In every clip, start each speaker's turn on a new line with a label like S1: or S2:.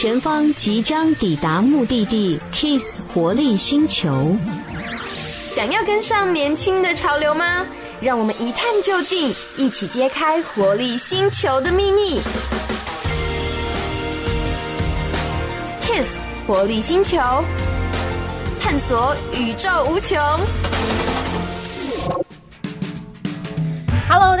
S1: 前方即将抵达目的地 Kiss 活力星球。
S2: 想要跟上年轻的潮流吗？让我们一探究竟，一起揭开活力星球的秘密。Kiss 活力星球，探索宇宙
S3: 无穷。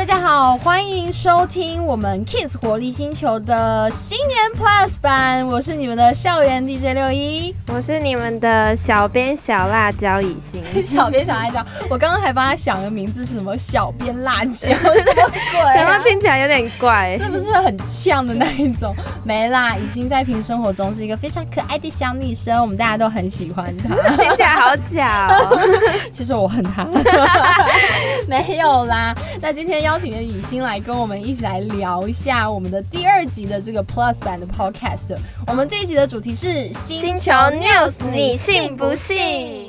S3: 家好，欢迎收听我们 Kiss 活力星球的新年 Plus 版，我是你们的校园 DJ 六一，
S4: 我是你们的小编小辣椒以心，
S3: 小编小辣椒，我刚刚还帮他想的名字是什么？小编辣椒，什么鬼、啊？
S4: 怎么听起来有点怪？
S3: 是不是很呛的那一种？没啦，以心在平时生活中是一个非常可爱的小女生，我们大家都很喜欢她，
S4: 听起来好假哦。
S3: 其实我恨她，没有啦，那。今天邀请了以欣来跟我们一起来聊一下我们的第二集的这个 Plus 版的 Podcast。我们这一集的主题是星球 News，你信不信？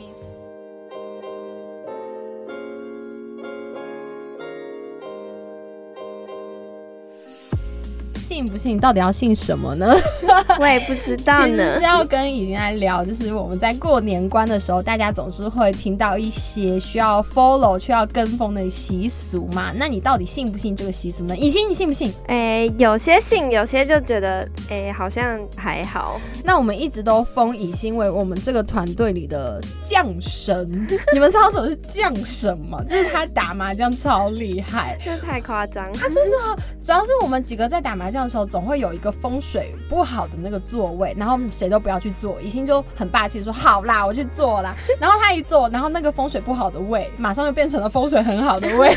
S3: 信不信？到底要信什么呢？
S4: 我也不知道呢。
S3: 其实是要跟以心来聊，就是我们在过年关的时候，大家总是会听到一些需要 follow、需要跟风的习俗嘛。那你到底信不信这个习俗呢？以欣，你信不信？
S4: 哎、欸，有些信，有些就觉得哎、欸，好像还好。
S3: 那我们一直都封以心为我们这个团队里的将神。你们知道什么是将神吗？就是他打麻将超厉害，
S4: 这太夸张。
S3: 他真的，主要是我们几个在打麻将。的时候总会有一个风水不好的那个座位，然后谁都不要去坐。以心就很霸气说：“好啦，我去坐啦。”然后他一坐，然后那个风水不好的位马上就变成了风水很好的位。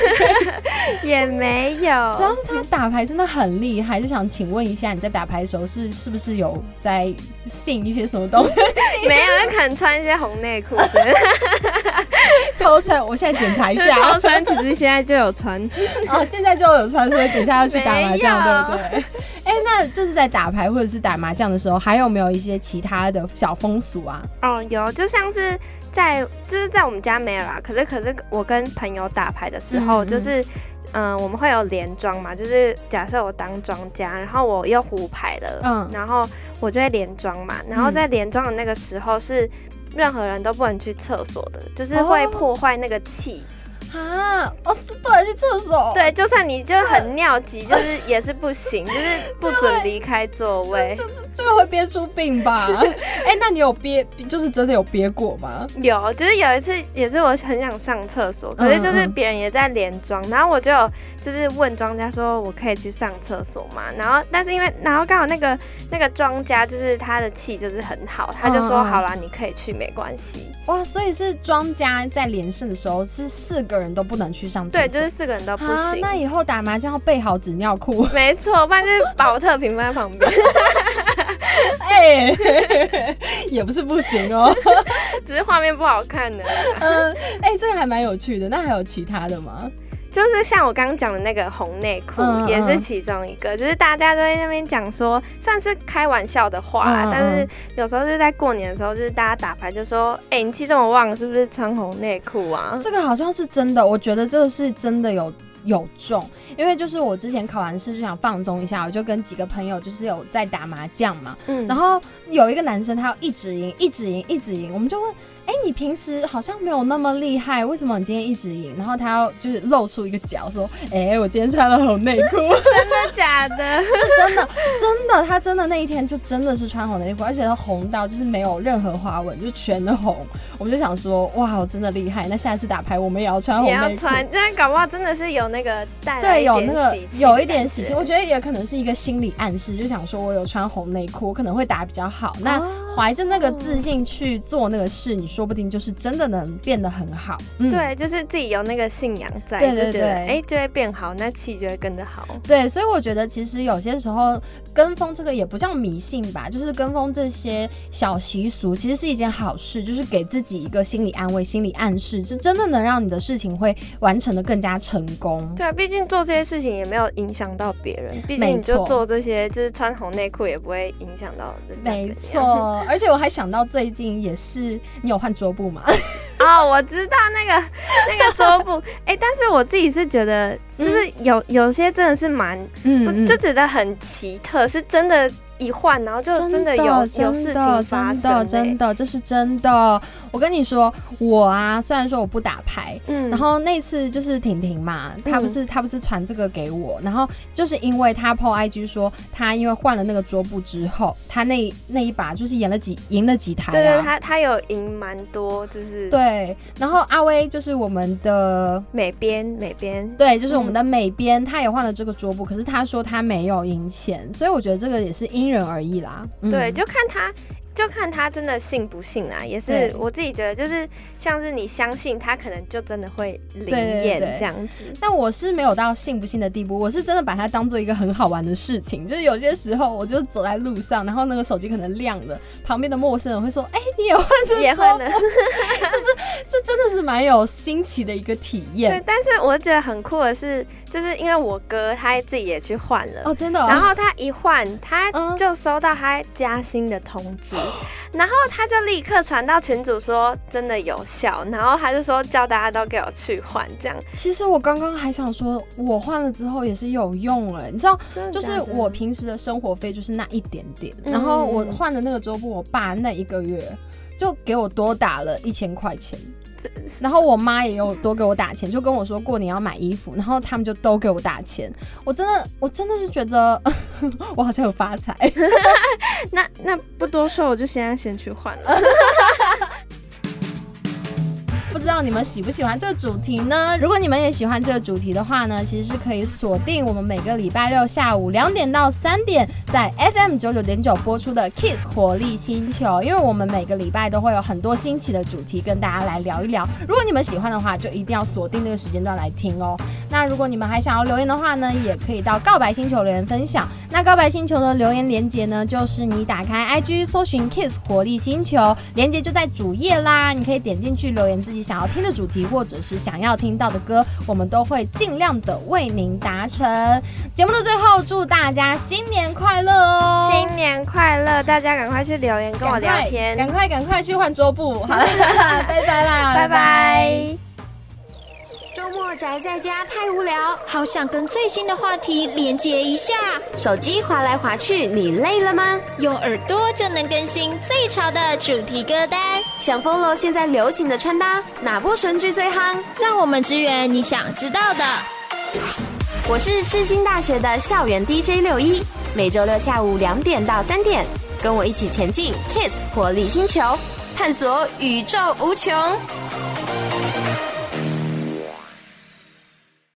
S4: 也没有，
S3: 主要是他打牌真的很厉害。就想请问一下，你在打牌的时候是是不是有在信一些什么东西？
S4: 没有，就可能穿一些红内裤。
S3: 偷穿，我现在检查一下。
S4: 偷穿，其实现在就有穿。
S3: 哦，现在就有穿，所以等一下要去打麻将，对不对？哎、欸，那就是在打牌或者是打麻将的时候，还有没有一些其他的小风俗啊？
S4: 哦，有，就像是在就是在我们家没有啦。可是可是我跟朋友打牌的时候，就是嗯、呃，我们会有连庄嘛，就是假设我当庄家，然后我又胡牌了，嗯，然后我就会连庄嘛，然后在连庄的那个时候是任何人都不能去厕所的，就是会破坏那个气。哦
S3: 啊！我是不能去厕所。
S4: 对，就算你就是很尿急，就是也是不行，就是不准离开座位。
S3: 这这这个会憋出病吧？哎、欸，那你有憋，就是真的有憋过吗？
S4: 有，就是有一次也是我很想上厕所，可是就是别人也在连庄，然后我就就是问庄家说，我可以去上厕所吗？然后但是因为然后刚好那个那个庄家就是他的气就是很好，他就说好啦，你可以去，没关系。
S3: 哇，所以是庄家在连胜的时候是四个人都不能去上厕所，
S4: 对，就是四个人都不行。啊、
S3: 那以后打麻将要备好纸尿裤，
S4: 没错，不然就是宝特瓶放在旁边。
S3: 哎、欸，也不是不行哦，
S4: 只是画面不好看的。
S3: 嗯，哎、欸，这个还蛮有趣的。那还有其他的吗？
S4: 就是像我刚刚讲的那个红内裤，也是其中一个。嗯嗯、就是大家都在那边讲说，算是开玩笑的话啦。嗯嗯、但是有时候是在过年的时候，就是大家打牌就说：“哎、欸，你气这么旺，是不是穿红内裤啊？”
S3: 这个好像是真的，我觉得这个是真的有有中。因为就是我之前考完试就想放松一下，我就跟几个朋友就是有在打麻将嘛。嗯。然后有一个男生他要一直赢，一直赢，一直赢，我们就问。哎、欸，你平时好像没有那么厉害，为什么你今天一直赢？然后他要就是露出一个脚说：“哎、欸，我今天穿了红内裤。”
S4: 真的假的？
S3: 是真的，真的，他真的那一天就真的是穿红内裤，而且他红到就是没有任何花纹，就全红。我们就想说，哇，我真的厉害！那下一次打牌我们也要穿红内裤。也要
S4: 穿，但搞不好真的是有那个带
S3: 对，有那个有一点喜庆。我觉得也可能是一个心理暗示，就想说我有穿红内裤，我可能会打比较好。那怀着那个自信去做那个事，你说。说不定就是真的能变得很好，
S4: 嗯、对，就是自己有那个信仰在，
S3: 对对对，
S4: 就觉得哎、欸、就会变好，那气就会跟着好。
S3: 对，所以我觉得其实有些时候跟风这个也不叫迷信吧，就是跟风这些小习俗，其实是一件好事，就是给自己一个心理安慰、心理暗示，是真的能让你的事情会完成的更加成功。
S4: 对啊，毕竟做这些事情也没有影响到别人，毕竟你就做这些，就是穿红内裤也不会影响到人。
S3: 没错，而且我还想到最近也是你有。换桌布嘛？
S4: 哦，我知道那个那个桌布，哎、欸，但是我自己是觉得，就是有有些真的是蛮，嗯，就觉得很奇特，是真的一换，然后就真的有有事情发生，真的
S3: 真的这是真的。我跟你说，我啊，虽然说我不打牌，嗯，然后那次就是婷婷嘛，她不是她不是传这个给我，然后就是因为她 po IG 说，她因为换了那个桌布之后，她那那一把就是赢了几赢了几台啊，
S4: 对对，她她有赢蛮多，就是
S3: 对。然后阿威就是我们的
S4: 美编美编，
S3: 对，就是我们的美编，她也换了这个桌布，可是她说她没有赢钱，所以我觉得这个也是因人而异啦，
S4: 嗯、对，就看他。就看他真的信不信啦，也是我自己觉得，就是像是你相信他，可能就真的会灵验这样子。
S3: 但我是没有到信不信的地步，我是真的把它当做一个很好玩的事情。就是有些时候，我就走在路上，然后那个手机可能亮了，旁边的陌生人会说：“哎、欸，你也换这也换了。” 就是这真的是蛮有新奇的一个体验。
S4: 对，但是我觉得很酷的是，就是因为我哥他自己也去换了
S3: 哦，真的、哦。
S4: 然后他一换，他就收到他加薪的通知。嗯 然后他就立刻传到群主说真的有效，然后他就说叫大家都给我去换这样。
S3: 其实我刚刚还想说，我换了之后也是有用哎，你知道，就是我平时的生活费就是那一点点，然后我换的那个桌布，我爸那一个月就给我多打了一千块钱。然后我妈也有多给我打钱，就跟我说过年要买衣服，然后他们就都给我打钱。我真的，我真的是觉得 我好像有发财。
S4: 那那不多说，我就现在先去换了。
S3: 不知道你们喜不喜欢这个主题呢？如果你们也喜欢这个主题的话呢，其实是可以锁定我们每个礼拜六下午两点到三点在 FM 九九点九播出的 Kiss 活力星球，因为我们每个礼拜都会有很多新奇的主题跟大家来聊一聊。如果你们喜欢的话，就一定要锁定这个时间段来听哦。那如果你们还想要留言的话呢，也可以到告白星球留言分享。那告白星球的留言连接呢，就是你打开 IG 搜寻 Kiss 活力星球，连接就在主页啦，你可以点进去留言自己想要听的主题，或者是想要听到的歌，我们都会尽量的为您达成。节目的最后，祝大家新年快乐哦！
S4: 新年快乐！大家赶快去留言跟我聊天，
S3: 赶快赶快去换桌布。好了，拜拜啦，
S4: 拜拜。
S2: 宅在家太无聊，
S5: 好想跟最新的话题连接一下。
S2: 手机滑来滑去，你累了吗？
S5: 用耳朵就能更新最潮的主题歌单。
S2: 想 follow 现在流行的穿搭，哪部神剧最夯？
S5: 让我们支援你想知道的。
S2: 我是世新大学的校园 DJ 六一，每周六下午两点到三点，跟我一起前进 Kiss 活力星球，探索宇宙无穷。